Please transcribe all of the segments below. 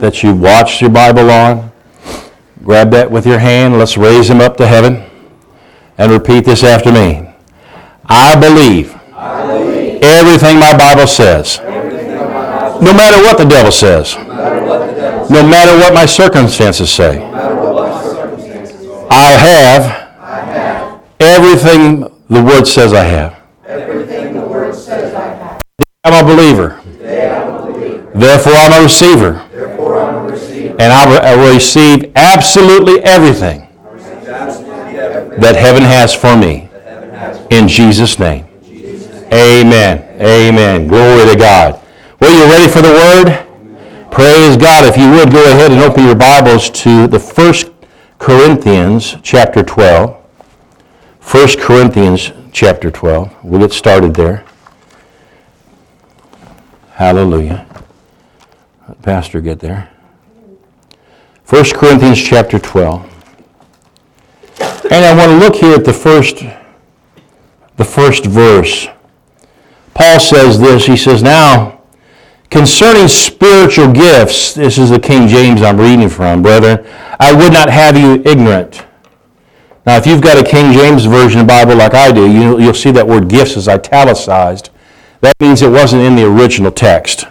that you watched your Bible on. Grab that with your hand. Let's raise them up to heaven and repeat this after me. I believe, I believe everything my Bible says, no matter what the devil says, no matter what my circumstances say. I have everything the Word says I have. I'm. Today I am a believer. Therefore, I'm a receiver. Therefore I'm a receiver. And I will receive absolutely everything that heaven has for me. In Jesus' name. Amen. Amen. Glory to God. Well, you ready for the word? Praise God. If you would, go ahead and open your Bibles to the First Corinthians chapter 12. 1 Corinthians chapter 12. We'll get started there. Hallelujah. Let Pastor get there. 1 Corinthians chapter 12. And I want to look here at the first the first verse. Paul says this. He says, Now, concerning spiritual gifts, this is the King James I'm reading from, brethren, I would not have you ignorant. Now, if you've got a King James Version of Bible like I do, you, you'll see that word gifts is italicized. That means it wasn't in the original text.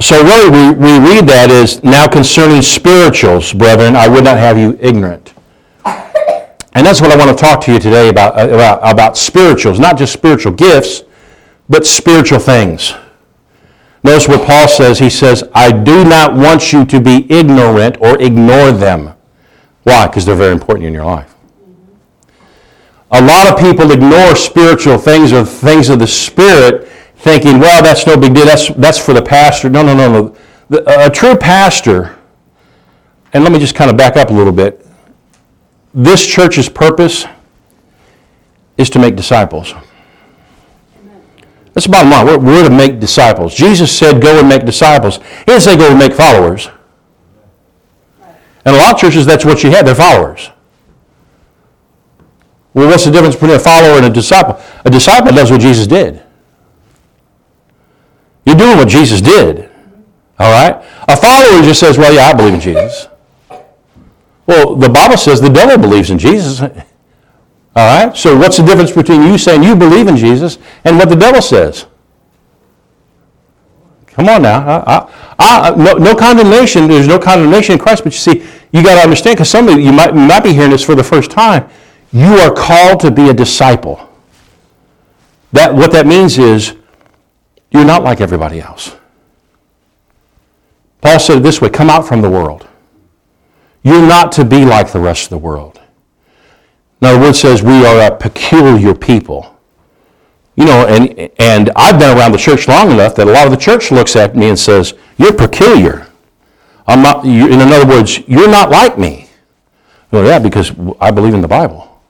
So really, we, we read that as, Now concerning spirituals, brethren, I would not have you ignorant. And that's what I want to talk to you today about, uh, about, about spirituals, not just spiritual gifts, but spiritual things. Notice what Paul says. He says, I do not want you to be ignorant or ignore them. Why? Because they're very important in your life. A lot of people ignore spiritual things or things of the Spirit, thinking, well, that's no big deal. That's, that's for the pastor. No, no, no, no. The, a true pastor, and let me just kind of back up a little bit this church's purpose is to make disciples. That's the bottom line. We're, we're to make disciples. Jesus said, go and make disciples. He didn't say go and make followers. And a lot of churches, that's what you have. They're followers. Well, what's the difference between a follower and a disciple? A disciple does what Jesus did. You're doing what Jesus did. All right? A follower just says, well, yeah, I believe in Jesus. Well, the Bible says the devil believes in Jesus. All right? So what's the difference between you saying you believe in Jesus and what the devil says? Come on now. I, I, I, no, no condemnation. There's no condemnation in Christ. But you see, you got to understand, because some of you might, might be hearing this for the first time. You are called to be a disciple. That, what that means is you're not like everybody else. Paul said it this way, come out from the world. You're not to be like the rest of the world. Now, the word says we are a peculiar people. You know, and, and I've been around the church long enough that a lot of the church looks at me and says, You're peculiar. I'm not, you, in other words, you're not like me. Well, yeah, because I believe in the Bible.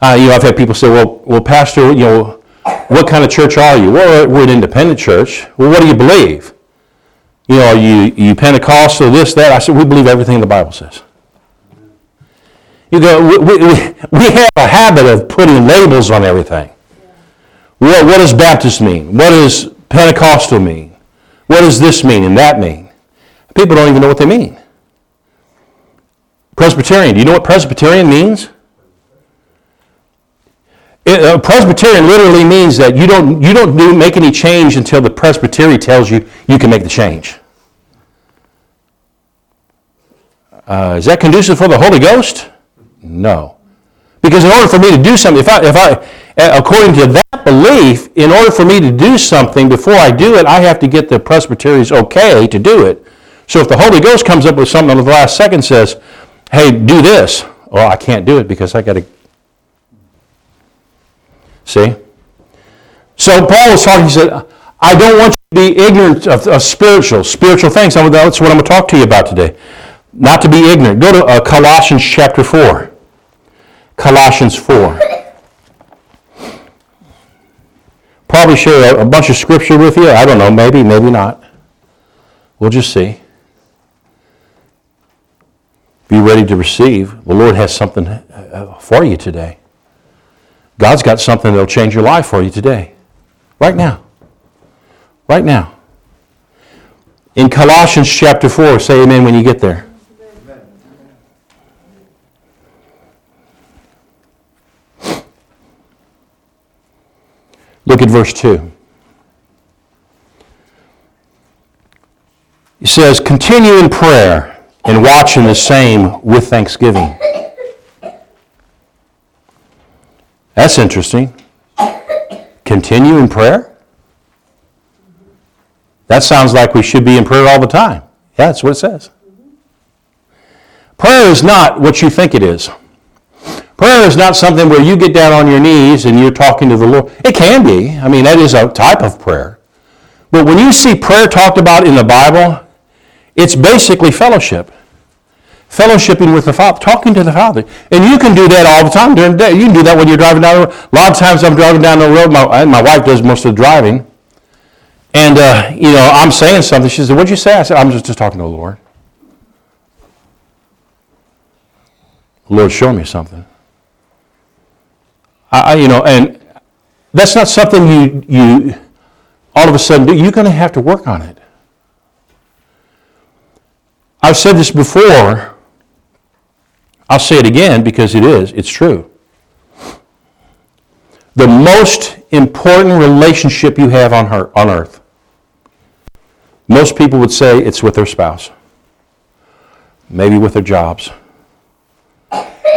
Uh, you know, I've had people say, well, well, Pastor, you know, what kind of church are you? Well, we're an independent church. Well, what do you believe? You know, are you, you Pentecostal, this, that? I said, we believe everything the Bible says. You go, we, we, we have a habit of putting labels on everything. What, what does Baptist mean? What does Pentecostal mean? What does this mean and that mean? People don't even know what they mean. Presbyterian, do you know what Presbyterian means? It, Presbyterian literally means that you don't, you don't do, make any change until the Presbytery tells you you can make the change. Uh, is that conducive for the Holy Ghost? No. Because in order for me to do something, if I, if I, according to that belief, in order for me to do something, before I do it, I have to get the presbytery's okay to do it. So if the Holy Ghost comes up with something at the last second says, hey, do this, well, I can't do it because I got to. See? So Paul was talking, he said, I don't want you to be ignorant of, of spiritual, spiritual things. That's what I'm going to talk to you about today. Not to be ignorant. Go to uh, Colossians chapter 4. Colossians 4. Probably share a, a bunch of scripture with you. I don't know, maybe, maybe not. We'll just see. Be ready to receive. The Lord has something uh, for you today. God's got something that'll change your life for you today. Right now. Right now. In Colossians chapter 4, say amen when you get there. Look at verse 2. He says, Continue in prayer and watch in the same with thanksgiving. That's interesting. Continue in prayer? That sounds like we should be in prayer all the time. Yeah, that's what it says. Prayer is not what you think it is. Prayer is not something where you get down on your knees and you're talking to the Lord. It can be. I mean, that is a type of prayer. But when you see prayer talked about in the Bible, it's basically fellowship. Fellowshipping with the Father, talking to the Father. And you can do that all the time during the day. You can do that when you're driving down the road. A lot of times I'm driving down the road. My, my wife does most of the driving. And, uh, you know, I'm saying something. She said, What'd you say? I said, I'm just, just talking to the Lord. Lord show me something. I, you know, and that's not something you, you all of a sudden do. You're going to have to work on it. I've said this before. I'll say it again because it is. It's true. The most important relationship you have on, her, on earth, most people would say it's with their spouse, maybe with their jobs,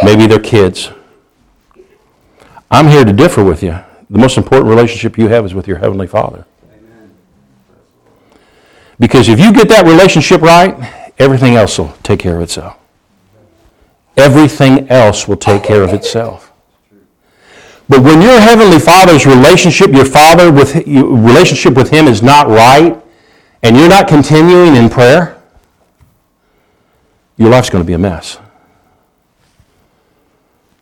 maybe their kids I'm here to differ with you. The most important relationship you have is with your Heavenly Father. Because if you get that relationship right, everything else will take care of itself. Everything else will take care of itself. But when your Heavenly Father's relationship, your Father with your relationship with Him is not right, and you're not continuing in prayer, your life's going to be a mess.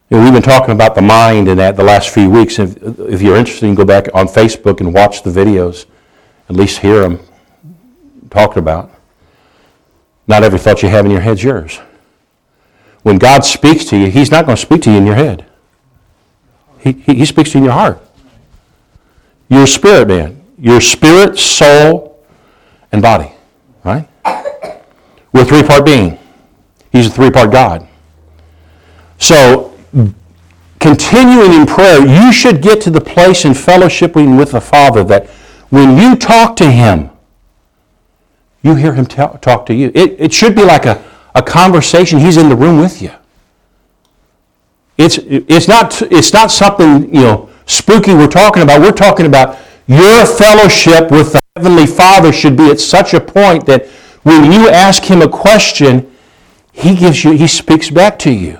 You know, we've been talking about the mind and that the last few weeks. If, if you're interested, you can go back on Facebook and watch the videos, at least hear them talked about. Not every thought you have in your head is yours. When God speaks to you, He's not going to speak to you in your head. He, he, he speaks to you in your heart. Your spirit, man. Your spirit, soul, and body. Right? We're a three part being. He's a three part God. So continuing in prayer, you should get to the place in fellowshipping with the Father that when you talk to Him, you hear Him talk to you. It, it should be like a, a conversation. He's in the room with you. It's, it's, not, it's not something, you know, spooky we're talking about. We're talking about your fellowship with the Heavenly Father should be at such a point that when you ask Him a question, He gives you, He speaks back to you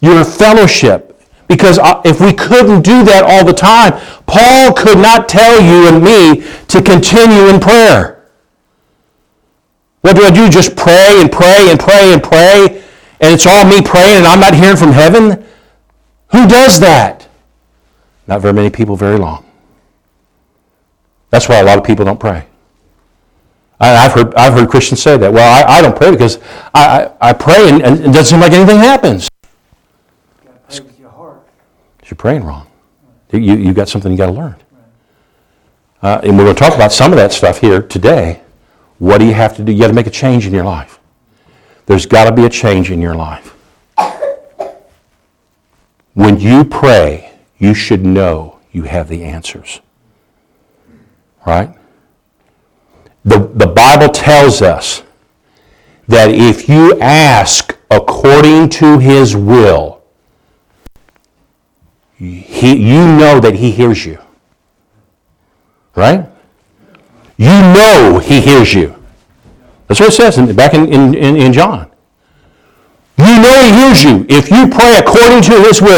your fellowship. Because uh, if we couldn't do that all the time, Paul could not tell you and me to continue in prayer. What do I do? Just pray and pray and pray and pray, and it's all me praying and I'm not hearing from heaven? Who does that? Not very many people, very long. That's why a lot of people don't pray. I, have heard, I've heard Christians say that. Well, I, I don't pray because I, I, I pray and, and it doesn't seem like anything happens. You're praying wrong. You, you got something you got to learn. Uh, and we're going to talk about some of that stuff here today. What do you have to do? You got to make a change in your life. There's got to be a change in your life. When you pray, you should know you have the answers. Right? The, the Bible tells us that if you ask according to his will, he, you know that he hears you. Right? You know he hears you. That's what it says in, back in, in, in John. You know he hears you if you pray according to his will.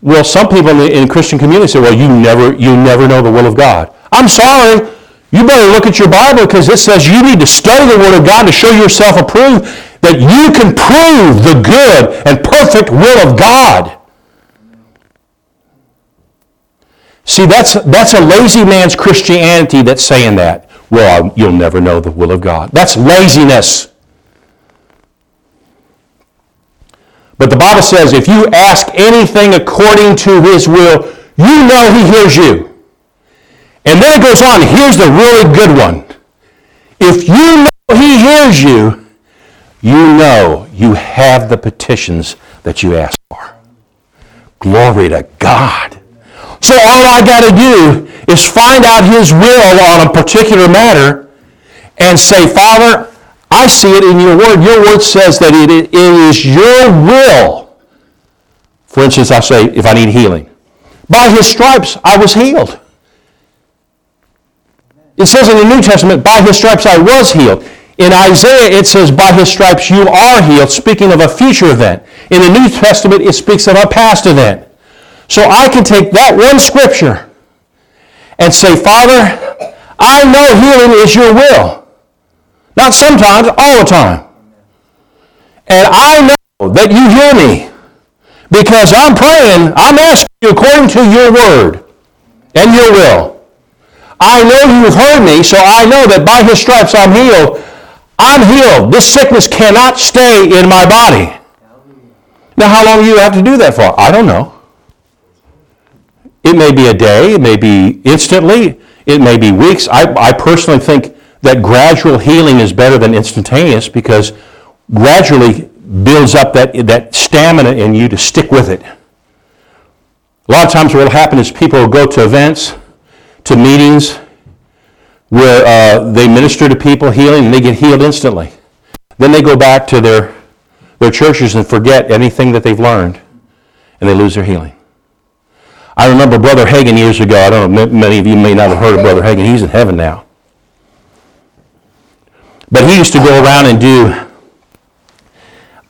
Well, some people in the in Christian community say, well, you never, you never know the will of God. I'm sorry. You better look at your Bible because it says you need to study the Word of God to show yourself approved, that you can prove the good and perfect will of God. See, that's, that's a lazy man's Christianity that's saying that. Well, you'll never know the will of God. That's laziness. But the Bible says if you ask anything according to his will, you know he hears you. And then it goes on. Here's the really good one. If you know He hears you, you know you have the petitions that you ask for. Glory to God. So all I got to do is find out His will on a particular matter and say, Father, I see it in your word. Your word says that it, is your will. For instance, I say, if I need healing, by his stripes I was healed. It says in the New Testament, by his stripes I was healed. In Isaiah, it says, by his stripes you are healed, speaking of a future event. In the New Testament, it speaks of a past event. So I can take that one scripture and say, Father, I know healing is your will. Not sometimes, all the time. And I know that you hear me because I'm praying, I'm asking you according to your word and your will. I know you've heard me, so I know that by his stripes I'm healed. I'm healed. This sickness cannot stay in my body. Now, how long do you have to do that for? I don't know. It may be a day, it may be instantly, it may be weeks. I, I personally think that gradual healing is better than instantaneous because gradually builds up that, that stamina in you to stick with it. A lot of times what will happen is people will go to events, to meetings, where uh, they minister to people healing and they get healed instantly. Then they go back to their, their churches and forget anything that they've learned and they lose their healing. I remember Brother Hagin years ago. I don't know, many of you may not have heard of Brother Hagin. He's in heaven now. But he used to go around and do,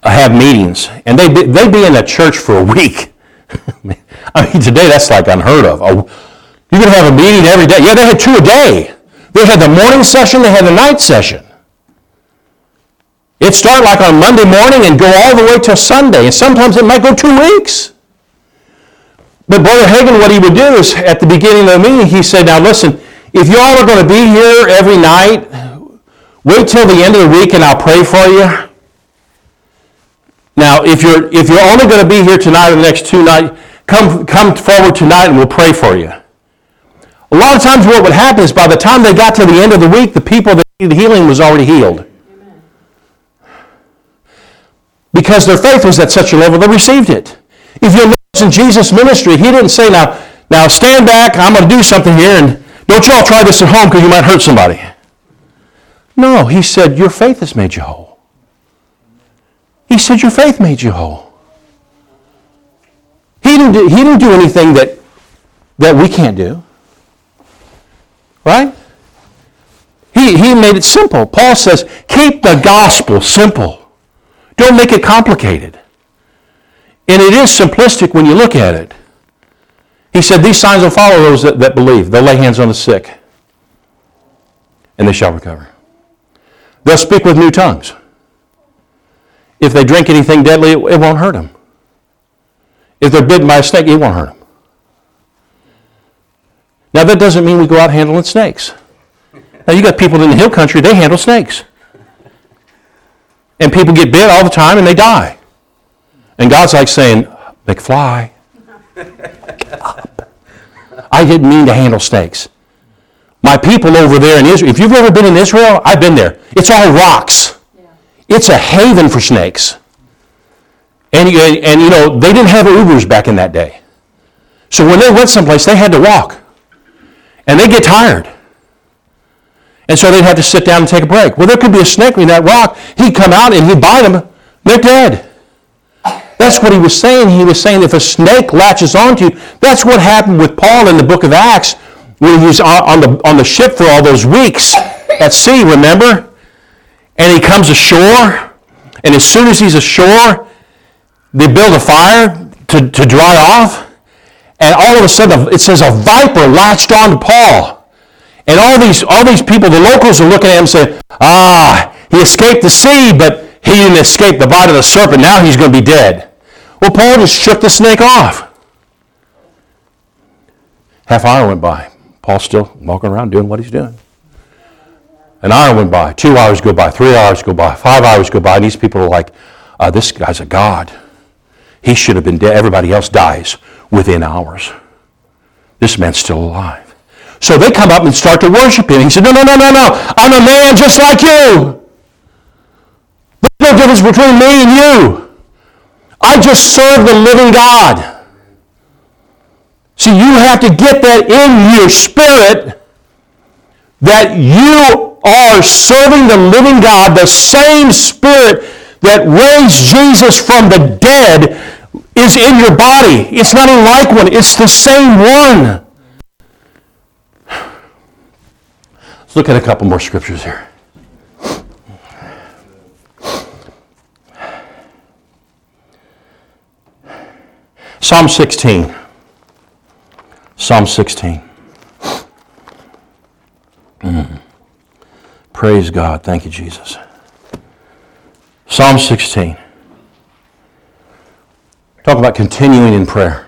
uh, have meetings. And they'd be, they'd be in a church for a week. I mean, today that's like unheard of. You're going to have a meeting every day. Yeah, they had two a day. They had the morning session, they had the night session. It'd start like on Monday morning and go all the way till Sunday. And sometimes it might go two weeks. But Brother Hagin, what he would do is at the beginning of the meeting, he said, Now listen, if you all are going to be here every night, wait till the end of the week and I'll pray for you. Now, if you're, if you're only going to be here tonight or the next two nights, come, come forward tonight and we'll pray for you. A lot of times what would happen is by the time they got to the end of the week, the people that needed healing was already healed. Because their faith was at such a level, they received it. If you in Jesus' ministry, he didn't say, now, now stand back, I'm going to do something here, and don't you all try this at home because you might hurt somebody. No, he said, your faith has made you whole. He said, your faith made you whole. He didn't do, he didn't do anything that, that we can't do. Right? He, he made it simple. Paul says, keep the gospel simple. Don't make it complicated. And it is simplistic when you look at it. He said, These signs will follow those that, that believe. They'll lay hands on the sick, and they shall recover. They'll speak with new tongues. If they drink anything deadly, it, it won't hurt them. If they're bitten by a snake, it won't hurt them. Now, that doesn't mean we go out handling snakes. Now, you got people in the hill country, they handle snakes. And people get bit all the time and they die. And God's like saying, McFly, get up. I didn't mean to handle snakes. My people over there in Israel, if you've ever been in Israel, I've been there. It's all rocks. It's a haven for snakes. And, and, and, you know, they didn't have Ubers back in that day. So when they went someplace, they had to walk. And they get tired. And so they'd have to sit down and take a break. Well, there could be a snake in that rock. He'd come out and he'd bite them. They're dead. That's what he was saying. He was saying if a snake latches onto you, that's what happened with Paul in the book of Acts when he was on the, on the ship for all those weeks at sea, remember? And he comes ashore, and as soon as he's ashore, they build a fire to, to dry off, and all of a sudden it says a viper latched on to Paul. And all these, all these people, the locals are looking at him and saying, ah, he escaped the sea, but he didn't escape the bite of the serpent. Now he's going to be dead. Well, Paul just shook the snake off. Half hour went by. Paul's still walking around doing what he's doing. An hour went by, two hours go by, three hours go by, five hours go by, and these people are like, uh, this guy's a god. He should have been dead. Everybody else dies within hours. This man's still alive. So they come up and start to worship him. He said, No, no, no, no, no. I'm a man just like you. There's no difference between me and you. I just serve the living God. See, you have to get that in your spirit that you are serving the living God, the same spirit that raised Jesus from the dead is in your body. It's not a like one, it's the same one. Let's look at a couple more scriptures here. Psalm 16. Psalm 16. Mm. Praise God. Thank you, Jesus. Psalm 16. Talk about continuing in prayer.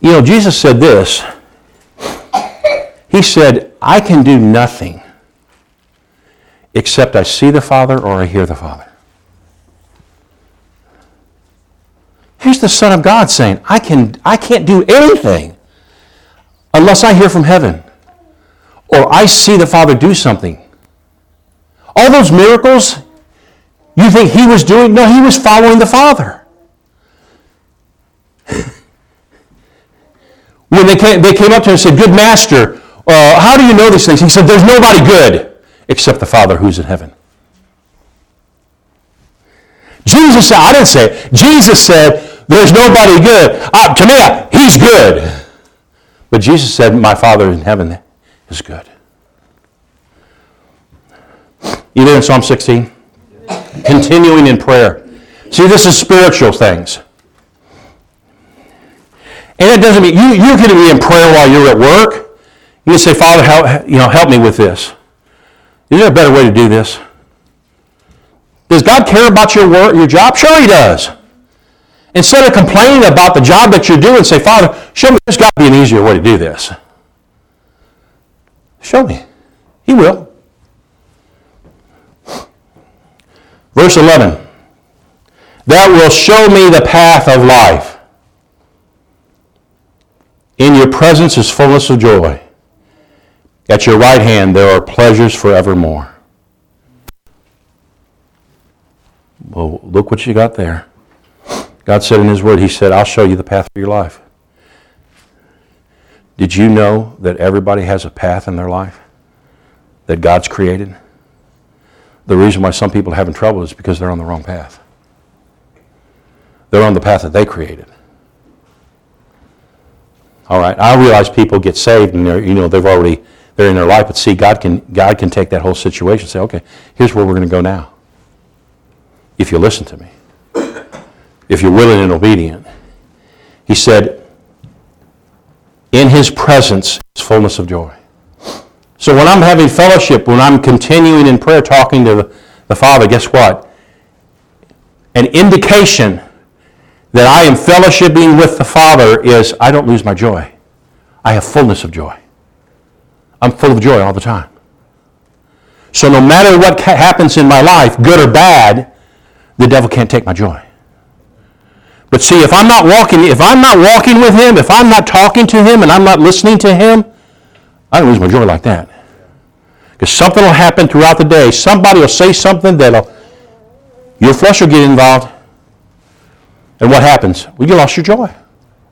You know, Jesus said this. He said, I can do nothing except I see the Father or I hear the Father. Here's the Son of God saying, I, can, I can't do anything unless I hear from heaven or I see the Father do something. All those miracles you think he was doing? No, he was following the Father. when they came, they came up to him and said, Good master, uh, how do you know these things? He said, There's nobody good except the Father who's in heaven. Jesus said, I didn't say it. Jesus said, There's nobody good. Uh, to me, he's good. But Jesus said, My Father in heaven is good. You there in Psalm 16? Continuing in prayer. See, this is spiritual things. And it doesn't mean you, you're going to be in prayer while you're at work. You can say, Father, help, you know, help me with this. Is there a better way to do this? Does God care about your work, your job? Sure he does. Instead of complaining about the job that you're doing, say, Father, show me there's got to be an easier way to do this. Show me. He will. Verse 11. That will show me the path of life. In your presence is fullness of joy. At your right hand there are pleasures forevermore. Well, look what you got there. God said in His Word, He said, I'll show you the path of your life. Did you know that everybody has a path in their life that God's created? The reason why some people are having trouble is because they're on the wrong path. They're on the path that they created. All right, I realize people get saved and they're, you know, they've already, they're in their life, but see, God can, God can take that whole situation and say, okay, here's where we're going to go now. If you listen to me if you're willing and obedient. He said, in his presence is fullness of joy. So when I'm having fellowship, when I'm continuing in prayer talking to the, the Father, guess what? An indication that I am fellowshipping with the Father is I don't lose my joy. I have fullness of joy. I'm full of joy all the time. So no matter what happens in my life, good or bad, the devil can't take my joy. But see, if I'm not walking, if I'm not walking with him, if I'm not talking to him and I'm not listening to him, I don't lose my joy like that. Because something will happen throughout the day. Somebody will say something that'll, your flesh will get involved. And what happens? Well, you lost your joy.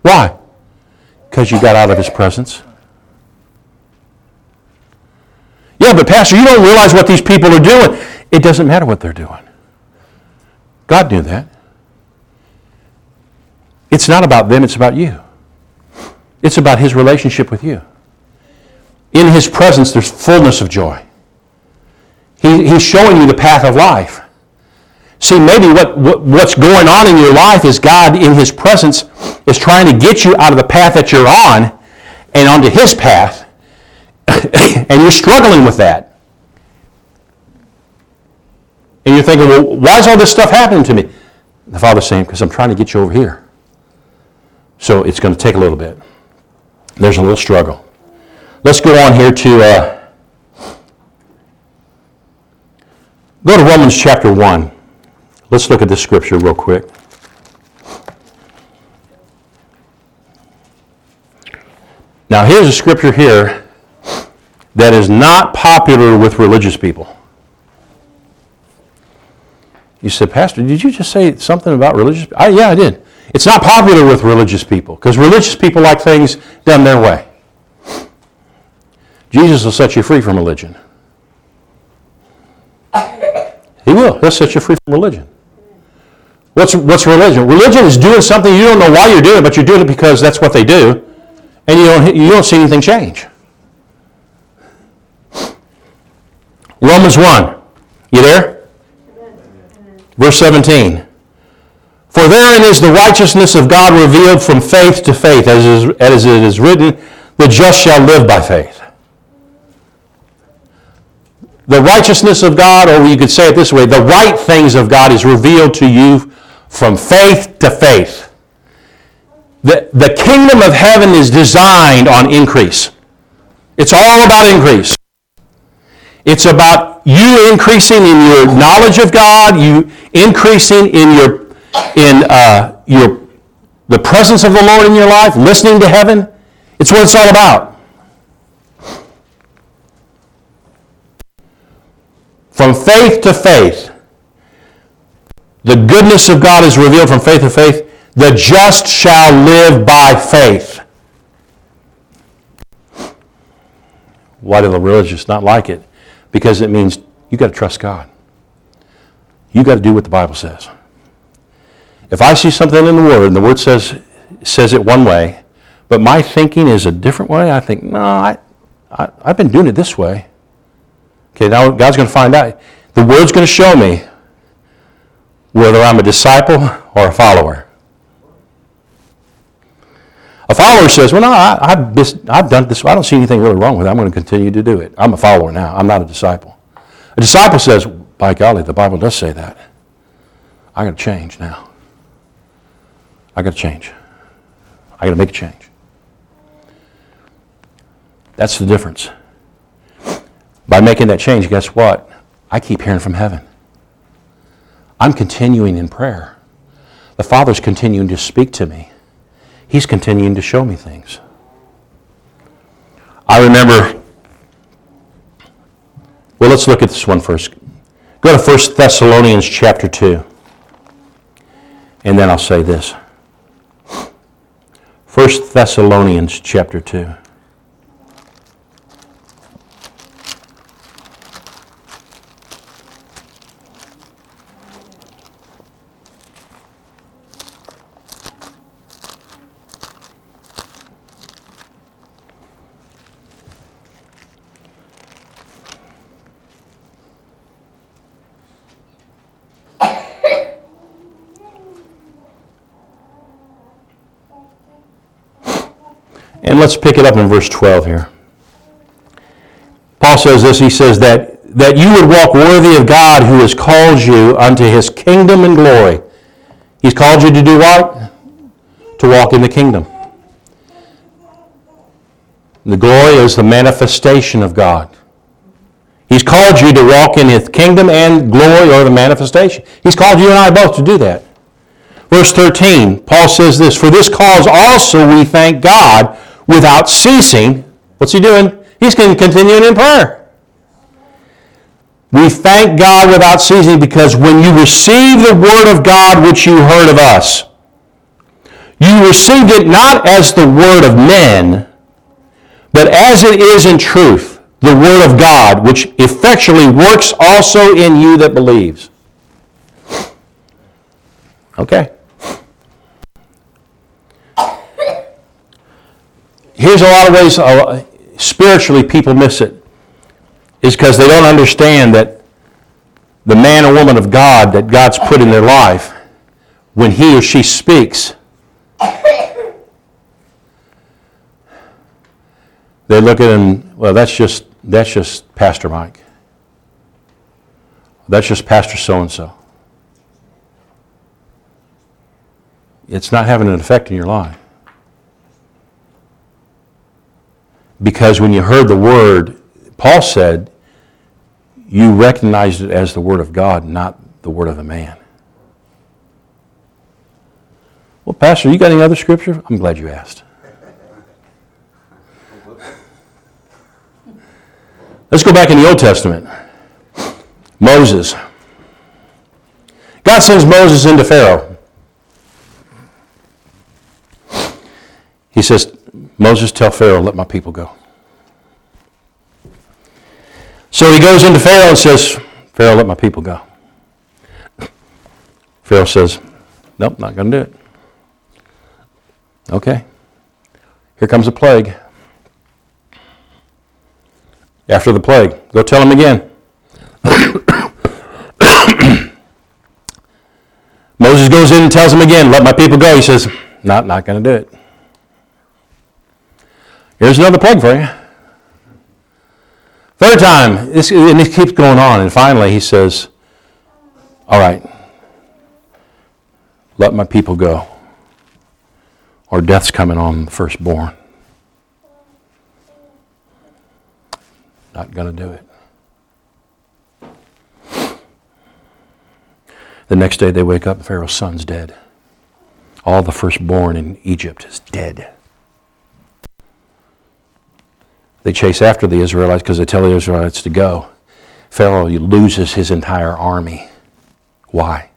Why? Because you got out of his presence. Yeah, but Pastor, you don't realize what these people are doing. It doesn't matter what they're doing. God knew that. It's not about them, it's about you. It's about his relationship with you. In his presence, there's fullness of joy. He, he's showing you the path of life. See, maybe what, what, what's going on in your life is God, in his presence, is trying to get you out of the path that you're on and onto his path. and you're struggling with that. And you're thinking, well, why is all this stuff happening to me? The Father's saying, because I'm trying to get you over here. So it's going to take a little bit. There's a little struggle. Let's go on here to uh, go to Romans chapter 1. Let's look at this scripture real quick. Now, here's a scripture here that is not popular with religious people. You said, Pastor, did you just say something about religious people? yeah, I did. It's not popular with religious people because religious people like things done their way. Jesus will set you free from religion. He will. He'll set you free from religion. What's, what's religion? Religion is doing something you don't know why you're doing it, but you're doing it because that's what they do, and you don't, you don't see anything change. Romans 1. You there? Verse 17. For therein is the righteousness of God revealed from faith to faith, as, is, as it is written, the just shall live by faith. The righteousness of God, or you could say it this way, the right things of God is revealed to you from faith to faith. The, the kingdom of heaven is designed on increase. It's all about increase. It's about you increasing in your knowledge of God, you increasing in your in uh, your the presence of the Lord in your life, listening to heaven. It's what it's all about. From faith to faith, the goodness of God is revealed from faith to faith. The just shall live by faith. Why do the religious not like it? Because it means you've got to trust God. You've got to do what the Bible says. If I see something in the Word and the Word says says it one way, but my thinking is a different way, I think, no, I, I I've been doing it this way. Okay, now God's going to find out. The Word's going to show me whether I'm a disciple or a follower. A follower says, Well, no, I, have I've done this. I don't see anything really wrong with it. I'm going to continue to do it. I'm a follower now. I'm not a disciple. A disciple says, By golly, the Bible does say that. I got to change now. I got to change. I got to make a change. That's the difference. By making that change, guess what? I keep hearing from heaven. I'm continuing in prayer. The Father's continuing to speak to me. He's continuing to show me things. I remember, well, let's look at this one first. Go to 1 Thessalonians chapter 2. And then I'll say this. 1 Thessalonians chapter 2. And let's pick it up in verse 12 here. Paul says this, he says that, that you would walk worthy of God who has called you unto his kingdom and glory. He's called you to do what? To walk in the kingdom. The glory is the manifestation of God. He's called you to walk in his kingdom and glory or the manifestation. He's called you and I both to do that. Verse 13, Paul says this, For this cause also we thank God without ceasing. What's he doing? He's continuing in prayer. We thank God without ceasing because when you received the word of God which you heard of us, you received it not as the word of men, but as it is in truth, the word of God, which effectually works also in you that believes. Okay. Here's a lot of ways uh, spiritually people miss it is because they don't understand that the man or woman of God that God's put in their life, when he or she speaks, they look at him, well, that's just, that's just Pastor Mike. That's just Pastor so and so. It's not having an effect in your life. Because when you heard the word, Paul said, you recognized it as the word of God, not the word of a man. Well, Pastor, you got any other scripture? I'm glad you asked. Let's go back in the Old Testament. Moses. God sends Moses into Pharaoh. He says, Moses, tell Pharaoh, let my people go. So he goes into Pharaoh and says, Pharaoh, let my people go. Pharaoh says, Nope, not going to do it. Okay. Here comes a plague. After the plague, go tell him again. Moses goes in and tells him again, let my people go. He says, not, not going to do it. Here's another plague for you. Third time, this, and it keeps going on, and finally he says, all right, let my people go, or death's coming on the firstborn. Not going to do it. The next day they wake up Pharaoh's son's dead. All the firstborn in Egypt is dead. They chase after the Israelites because they tell the Israelites to go. Pharaoh loses his entire army. Why?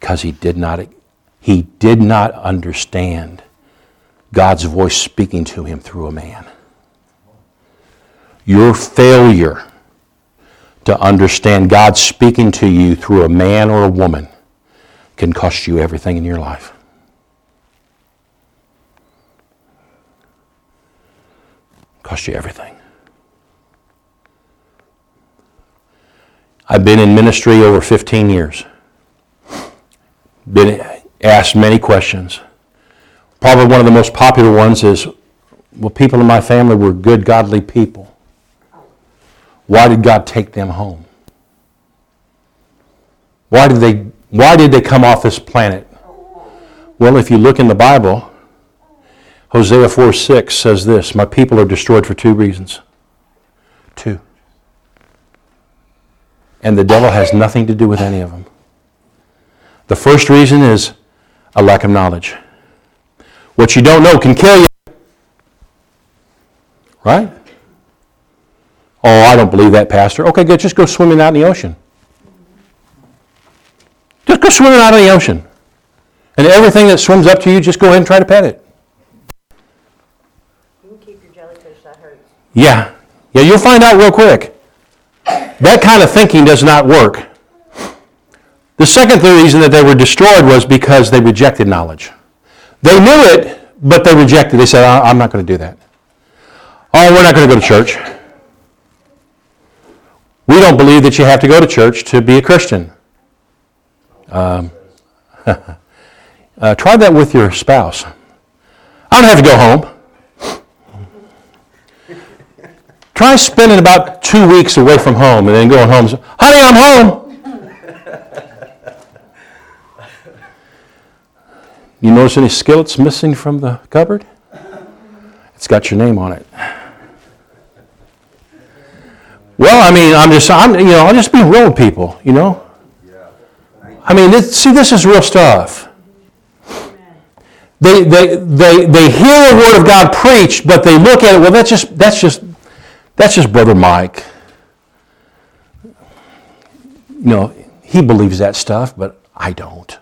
Because he did not he did not understand God's voice speaking to him through a man. Your failure to understand God speaking to you through a man or a woman can cost you everything in your life. Cost you everything. I've been in ministry over 15 years. Been asked many questions. Probably one of the most popular ones is well, people in my family were good, godly people. Why did God take them home? Why did they, why did they come off this planet? Well, if you look in the Bible, Hosea 4 6 says this My people are destroyed for two reasons. Two. And the devil has nothing to do with any of them. The first reason is a lack of knowledge. What you don't know can kill you. Right? Oh, I don't believe that, Pastor. Okay, good. Just go swimming out in the ocean. Just go swimming out in the ocean. And everything that swims up to you, just go ahead and try to pet it. You can keep your jellyfish, that hurts. Yeah. Yeah, you'll find out real quick. That kind of thinking does not work. The second reason that they were destroyed was because they rejected knowledge. They knew it, but they rejected. They said, I'm not going to do that. Oh, we're not going to go to church. We don't believe that you have to go to church to be a Christian. Um, uh, try that with your spouse. I don't have to go home. Try spending about two weeks away from home and then going home. Honey, I'm home. You notice any skillets missing from the cupboard? It's got your name on it. Well, I mean, I'm just, I'm, you know, I'll just be real with people, you know. I mean, see, this is real stuff. They, they, they, they hear the word of God preached, but they look at it. Well, that's just, that's just, that's just brother Mike. You know, he believes that stuff, but I don't.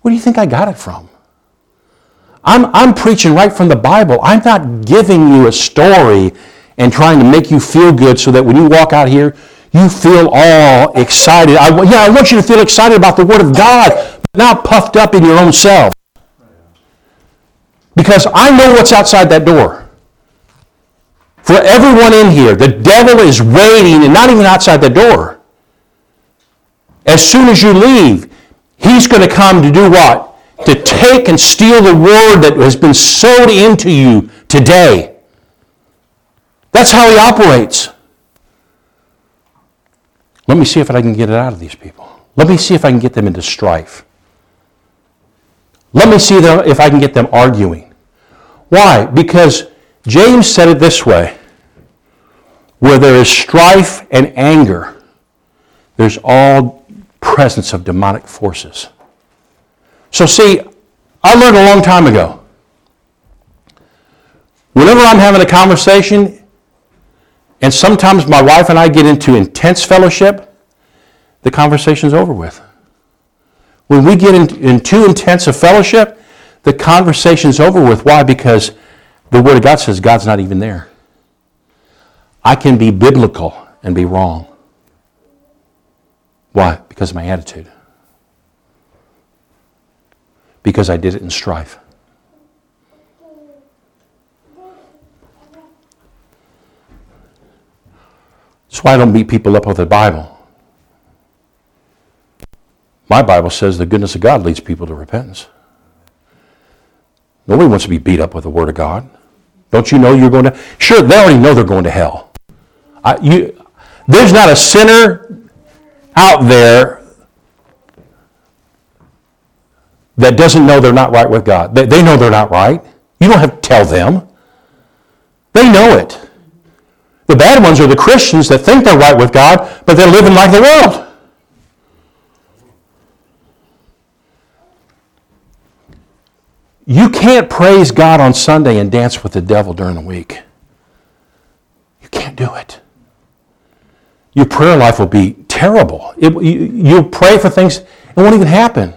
Where do you think I got it from? I'm, I'm preaching right from the Bible. I'm not giving you a story and trying to make you feel good so that when you walk out here, you feel all excited. I, yeah, I want you to feel excited about the Word of God, but not puffed up in your own self. Because I know what's outside that door. For everyone in here, the devil is waiting and not even outside the door. As soon as you leave, he's going to come to do what? to take and steal the word that has been sowed into you today. That's how he operates. Let me see if I can get it out of these people. Let me see if I can get them into strife. Let me see them, if I can get them arguing. Why? Because James said it this way where there is strife and anger, there's all presence of demonic forces. So, see, I learned a long time ago Whenever I'm having a conversation, and sometimes my wife and I get into intense fellowship, the conversation's over with. When we get in, in too intense a fellowship, the conversation's over with. Why? Because the Word of God says God's not even there. I can be biblical and be wrong. Why? Because of my attitude. Because I did it in strife. That's why I don't beat people up with the Bible. My Bible says the goodness of God leads people to repentance. Nobody wants to be beat up with the Word of God. Don't you know you're going to? Sure, they already know they're going to hell. I, you, there's not a sinner out there that doesn't know they're not right with God. They, they know they're not right. You don't have to tell them. They know it. The bad ones are the Christians that think they're right with God, but they're living like the world. You can't praise God on Sunday and dance with the devil during the week. You can't do it. Your prayer life will be terrible. It, you, you'll pray for things, it won't even happen.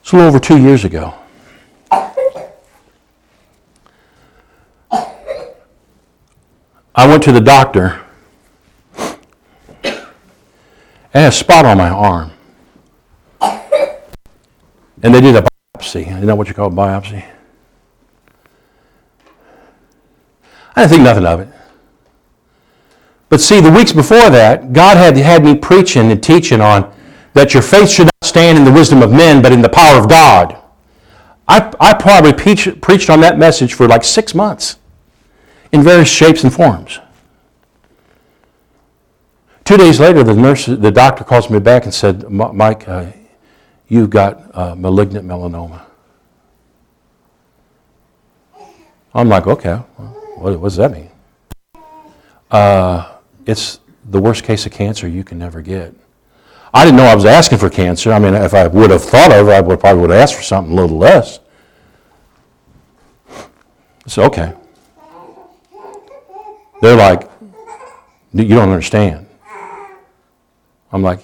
It's a little over two years ago. I went to the doctor and had a spot on my arm. And they did a biopsy. Isn't that what you call a biopsy? I didn't think nothing of it. But see, the weeks before that, God had had me preaching and teaching on that your faith should not stand in the wisdom of men, but in the power of God. I, I probably preach, preached on that message for like six months in various shapes and forms. Two days later, the nurse, the doctor calls me back and said, Mike, uh, you've got uh, malignant melanoma. I'm like, okay, what, what does that mean? Uh, it's the worst case of cancer you can never get. I didn't know I was asking for cancer. I mean, if I would have thought of it, I would probably would have asked for something a little less. It's okay. They're like, you don't understand. I'm like,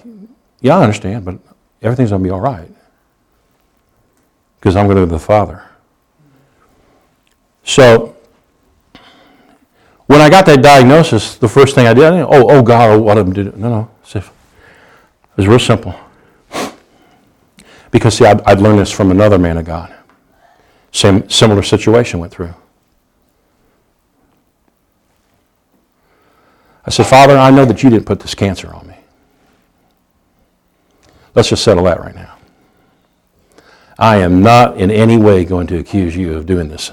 yeah, I understand, but everything's going to be all right. Because I'm going to to the Father. So, when I got that diagnosis, the first thing I did, I didn't, oh, oh God, oh, what am I doing? No, no. It was real simple. Because, see, I'd, I'd learned this from another man of God. Same, similar situation went through. I said, Father, I know that you didn't put this cancer on me. Let's just settle that right now. I am not in any way going to accuse you of doing this.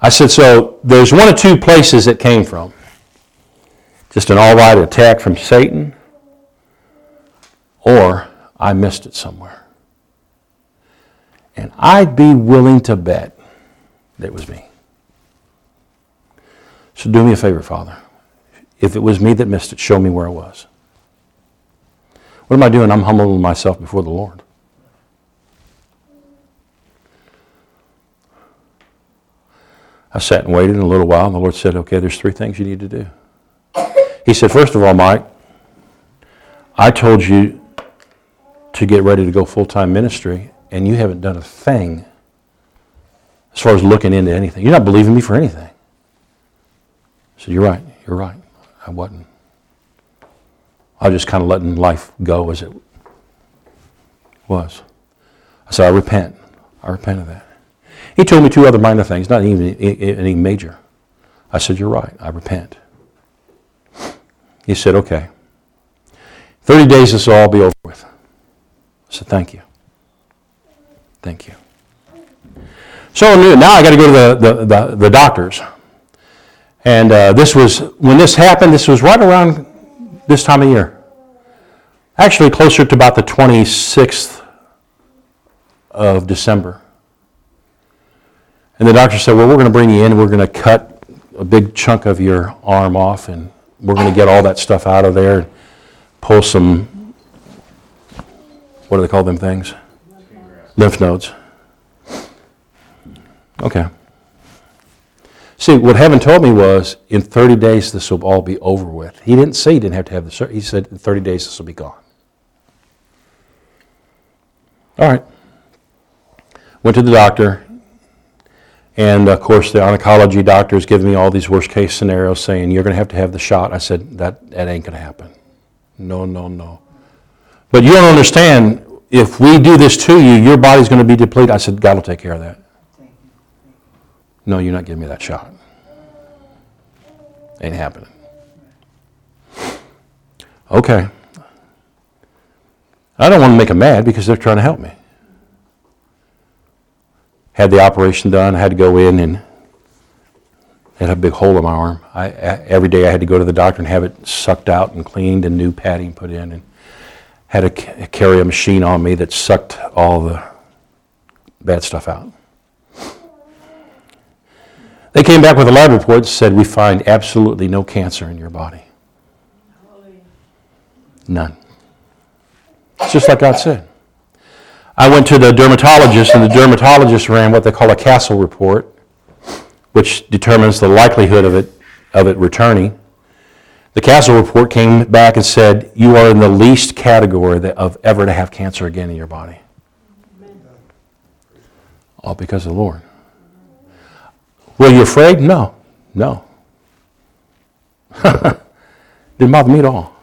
I said, so there's one or two places it came from. Just an all right attack from Satan, or I missed it somewhere. And I'd be willing to bet that it was me. So do me a favor, Father. If it was me that missed it, show me where it was. What am I doing? I'm humbling myself before the Lord. I sat and waited a little while, and the Lord said, Okay, there's three things you need to do. He said, First of all, Mike, I told you to get ready to go full time ministry, and you haven't done a thing as far as looking into anything. You're not believing me for anything. I said, You're right, you're right. I wasn't. I was just kind of letting life go as it was. I said, I repent. I repent of that. He told me two other minor things, not even any major. I said, You're right. I repent. He said, Okay. 30 days, this will all be over with. I said, Thank you. Thank you. So now I got to go to the, the, the, the doctors. And uh, this was, when this happened, this was right around this time of year. Actually, closer to about the 26th of December. And the doctor said, Well, we're going to bring you in, we're going to cut a big chunk of your arm off, and we're going to get all that stuff out of there and pull some, what do they call them things? Lymph nodes. Okay. See, what heaven told me was in 30 days this will all be over with. He didn't say he didn't have to have the surgery. He said in 30 days this will be gone. All right. Went to the doctor. And of course, the oncology doctor is giving me all these worst case scenarios saying, You're going to have to have the shot. I said, That, that ain't going to happen. No, no, no. But you don't understand. If we do this to you, your body's going to be depleted. I said, God will take care of that. No, you're not giving me that shot. Ain't happening. Okay. I don't want to make them mad because they're trying to help me. Had the operation done, I had to go in and had a big hole in my arm. I, every day I had to go to the doctor and have it sucked out and cleaned and new padding put in and had to carry a machine on me that sucked all the bad stuff out. They came back with a lab report that said we find absolutely no cancer in your body. None. It's just like God said. I went to the dermatologist, and the dermatologist ran what they call a Castle report, which determines the likelihood of it, of it returning. The Castle report came back and said, You are in the least category of ever to have cancer again in your body. All because of the Lord. Were you afraid? No. No. Didn't bother me at all.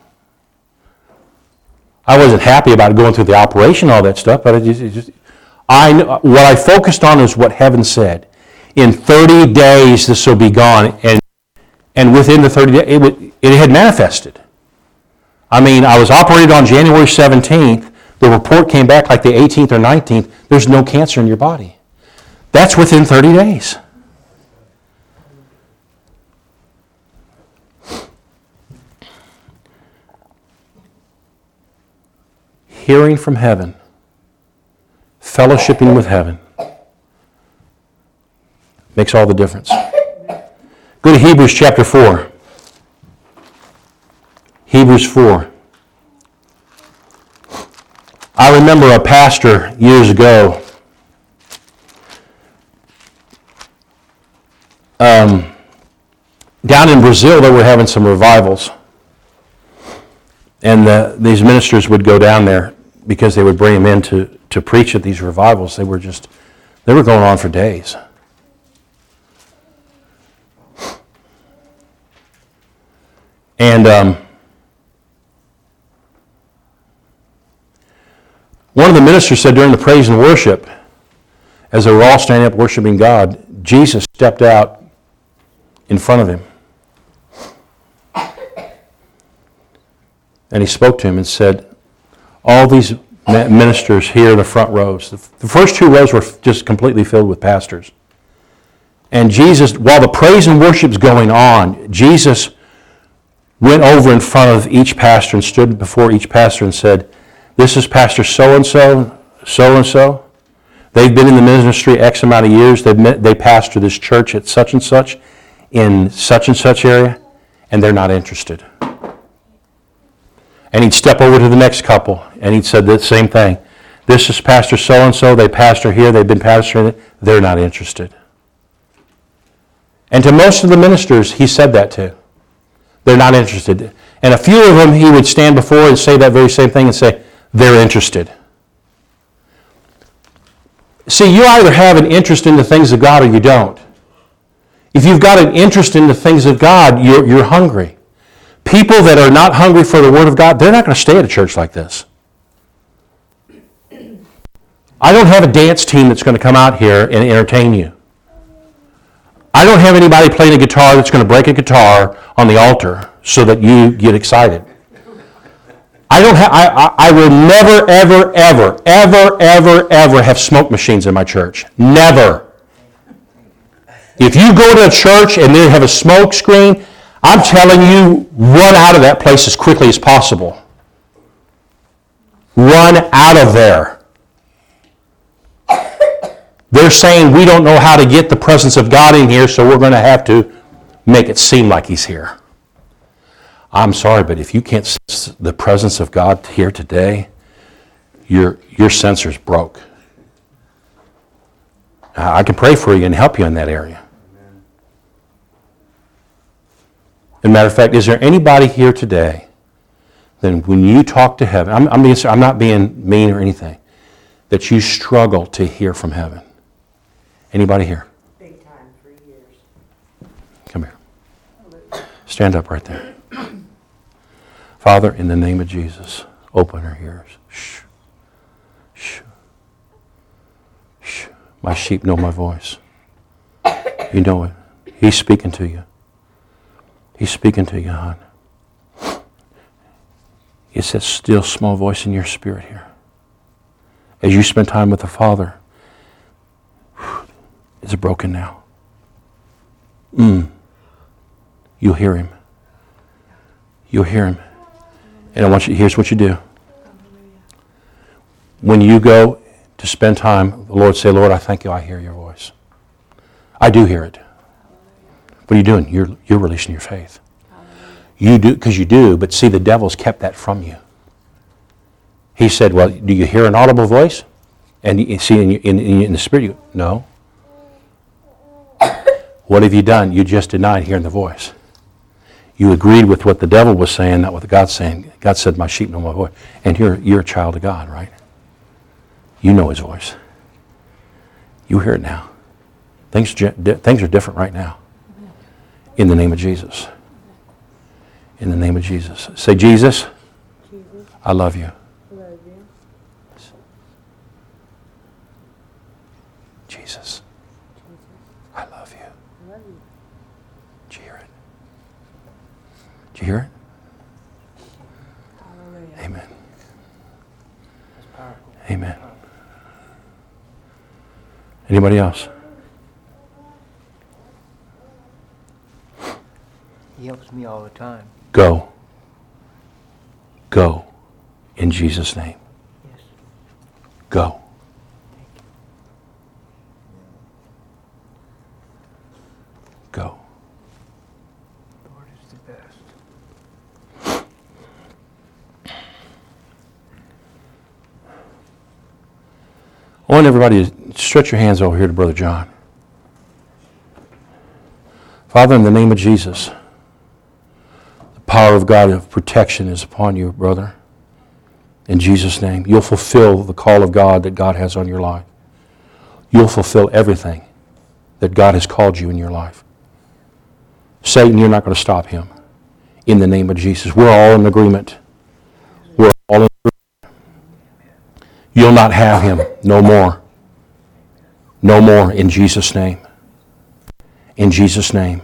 I wasn't happy about going through the operation, all that stuff, but it just, just I what I focused on is what heaven said. In 30 days, this will be gone, and and within the 30 days, it, it had manifested. I mean, I was operated on January 17th. The report came back like the 18th or 19th. There's no cancer in your body. That's within 30 days. Hearing from heaven, fellowshipping with heaven, makes all the difference. Go to Hebrews chapter 4. Hebrews 4. I remember a pastor years ago. Um, down in Brazil, they were having some revivals. And the, these ministers would go down there because they would bring them in to, to preach at these revivals. They were just, they were going on for days. And um, one of the ministers said during the praise and worship, as they were all standing up worshiping God, Jesus stepped out in front of him. And he spoke to him and said, All these ministers here in the front rows, the first two rows were just completely filled with pastors. And Jesus, while the praise and worship's going on, Jesus went over in front of each pastor and stood before each pastor and said, This is Pastor so and so, so and so. They've been in the ministry X amount of years. They've met, they pastor this church at such and such in such and such area, and they're not interested. And he'd step over to the next couple and he'd said the same thing. This is Pastor so and so. They pastor here. They've been pastoring. They're not interested. And to most of the ministers, he said that to. They're not interested. And a few of them, he would stand before and say that very same thing and say, they're interested. See, you either have an interest in the things of God or you don't. If you've got an interest in the things of God, you're, you're hungry. People that are not hungry for the Word of God, they're not going to stay at a church like this. I don't have a dance team that's going to come out here and entertain you. I don't have anybody playing a guitar that's going to break a guitar on the altar so that you get excited. I don't have, I, I, will never, ever, ever, ever, ever, ever have smoke machines in my church. Never. If you go to a church and they have a smoke screen, I'm telling you, run out of that place as quickly as possible. Run out of there. They're saying we don't know how to get the presence of God in here, so we're going to have to make it seem like He's here. I'm sorry, but if you can't sense the presence of God here today, your, your sensor's broke. I can pray for you and help you in that area. As a matter of fact, is there anybody here today that when you talk to heaven, I'm, I'm, being, I'm not being mean or anything, that you struggle to hear from heaven? Anybody here? Big time, three years. Come here. Stand up right there. Father, in the name of Jesus, open her ears. Shh. Shh. Shh. My sheep know my voice. You know it. He's speaking to you. He's speaking to you, hon. It's that still small voice in your spirit here. As you spend time with the Father, it's broken now. Mm. You'll hear him. You'll hear him. And I want you, here's what you do. When you go to spend time, the Lord say, Lord, I thank you, I hear your voice. I do hear it. What are you doing? You're, you're releasing your faith. You do, because you do, but see, the devil's kept that from you. He said, Well, do you hear an audible voice? And you see in, in, in the spirit, you No. What have you done? You just denied hearing the voice. You agreed with what the devil was saying, not what God's saying. God said, My sheep know my voice. And you're, you're a child of God, right? You know his voice. You hear it now. Things, things are different right now. In the name of Jesus. In the name of Jesus. Say, Jesus, Jesus, I love you. love you. Jesus, I love you. Love you. Did you hear it? Did you hear it? Amen. Amen. Anybody else? He helps me all the time. Go. Go. In Jesus' name. Yes. Go. Go. Lord is the best. I want everybody to stretch your hands over here to Brother John. Father, in the name of Jesus, power of God of protection is upon you, brother. In Jesus' name, you'll fulfill the call of God that God has on your life. You'll fulfill everything that God has called you in your life. Satan, you're not going to stop him. In the name of Jesus. We're all in agreement. We're all in agreement. You'll not have him. No more. No more in Jesus' name. In Jesus' name.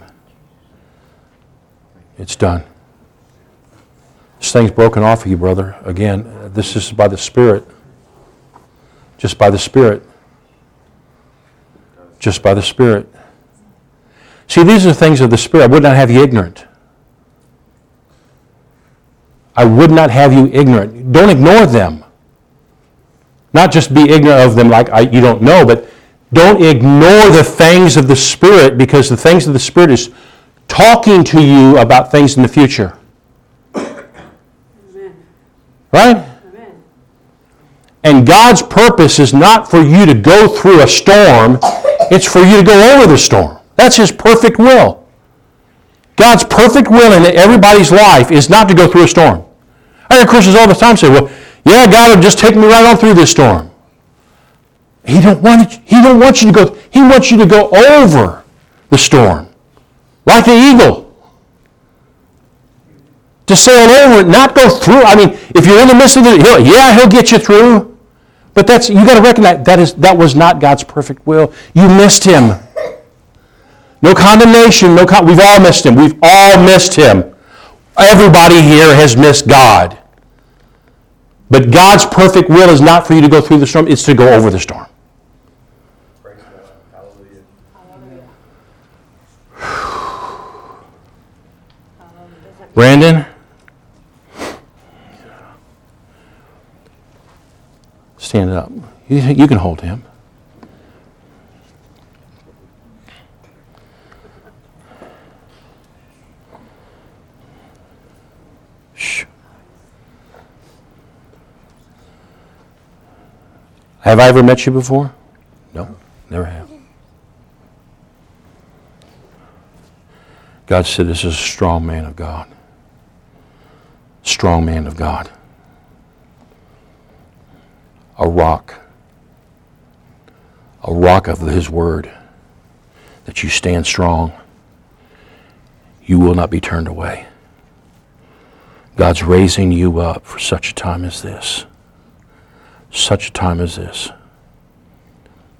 It's done. This thing's broken off of you, brother. Again, this is by the Spirit. Just by the Spirit. Just by the Spirit. See, these are things of the Spirit. I would not have you ignorant. I would not have you ignorant. Don't ignore them. Not just be ignorant of them like I, you don't know, but don't ignore the things of the Spirit because the things of the Spirit is talking to you about things in the future. Right? Amen. And God's purpose is not for you to go through a storm, it's for you to go over the storm. That's His perfect will. God's perfect will in everybody's life is not to go through a storm. I hear Christians all the time say, well, yeah, God will just take me right on through this storm. He don't want it, He don't want you to go, He wants you to go over the storm. Like the eagle. To sail over not go through. I mean, if you're in the midst of it, he'll, yeah, he'll get you through. But that's you got to recognize that is that was not God's perfect will. You missed him. No condemnation. No, con- we've all missed him. We've all missed him. Everybody here has missed God. But God's perfect will is not for you to go through the storm; it's to go over the storm. Brandon, stand up. You, you can hold him. Shh. Have I ever met you before? No, never have. God said, This is a strong man of God. Strong man of God. A rock. A rock of His Word. That you stand strong. You will not be turned away. God's raising you up for such a time as this. Such a time as this.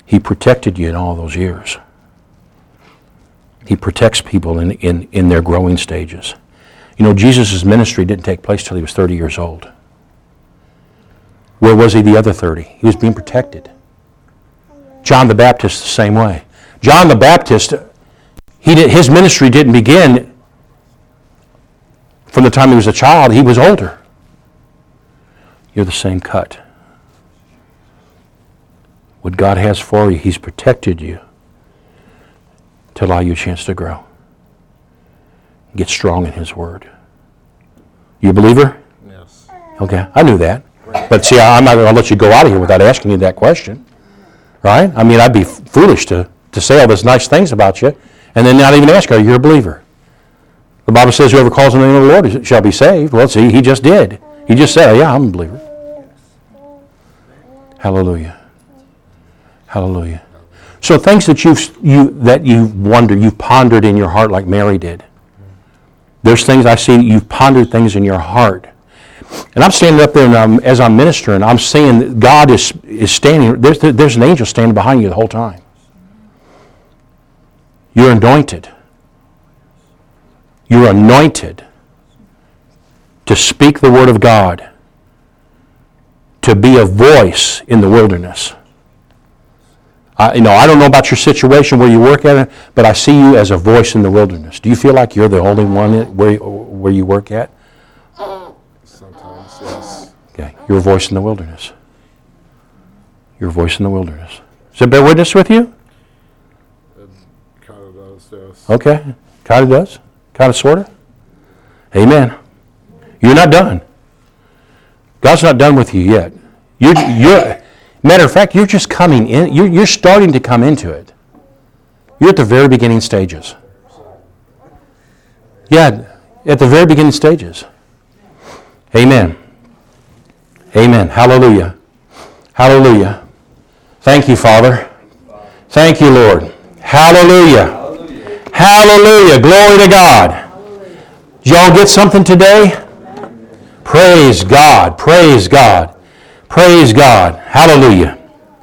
He protected you in all those years. He protects people in, in, in their growing stages. You know, Jesus' ministry didn't take place till he was 30 years old. Where was he the other 30? He was being protected. John the Baptist, the same way. John the Baptist, he did, his ministry didn't begin from the time he was a child. He was older. You're the same cut. What God has for you, He's protected you to allow you a chance to grow. Get strong in His Word. You a believer? Yes. Okay, I knew that. But see, I'm not going to let you go out of here without asking you that question. Right? I mean, I'd be foolish to, to say all those nice things about you and then not even ask, are you a believer? The Bible says whoever calls on the name of the Lord shall be saved. Well, see, he just did. He just said, yeah, I'm a believer. Hallelujah. Hallelujah. So things that you've you that you've wondered, you've pondered in your heart like Mary did. There's things I see you've pondered things in your heart. And I'm standing up there and I'm, as I'm ministering, I'm saying that God is, is standing, there's, there's an angel standing behind you the whole time. You're anointed. You're anointed to speak the word of God, to be a voice in the wilderness. I, you know, I don't know about your situation where you work at but I see you as a voice in the wilderness. Do you feel like you're the only one where, where you work at? Okay, voice in the wilderness. You're voice in the wilderness. Does it bear witness with you? Kind of does, yes. Okay, kind of does. Kind of, sort of. Amen. You're not done. God's not done with you yet. You're, you're, matter of fact, you're just coming in. You're, you're starting to come into it. You're at the very beginning stages. Yeah, at the very beginning stages. Amen. Amen. Hallelujah. Hallelujah. Thank you, Father. Thank you, Lord. Hallelujah. Hallelujah. Glory to God. Did y'all get something today? Praise God. Praise God. Praise God. Hallelujah.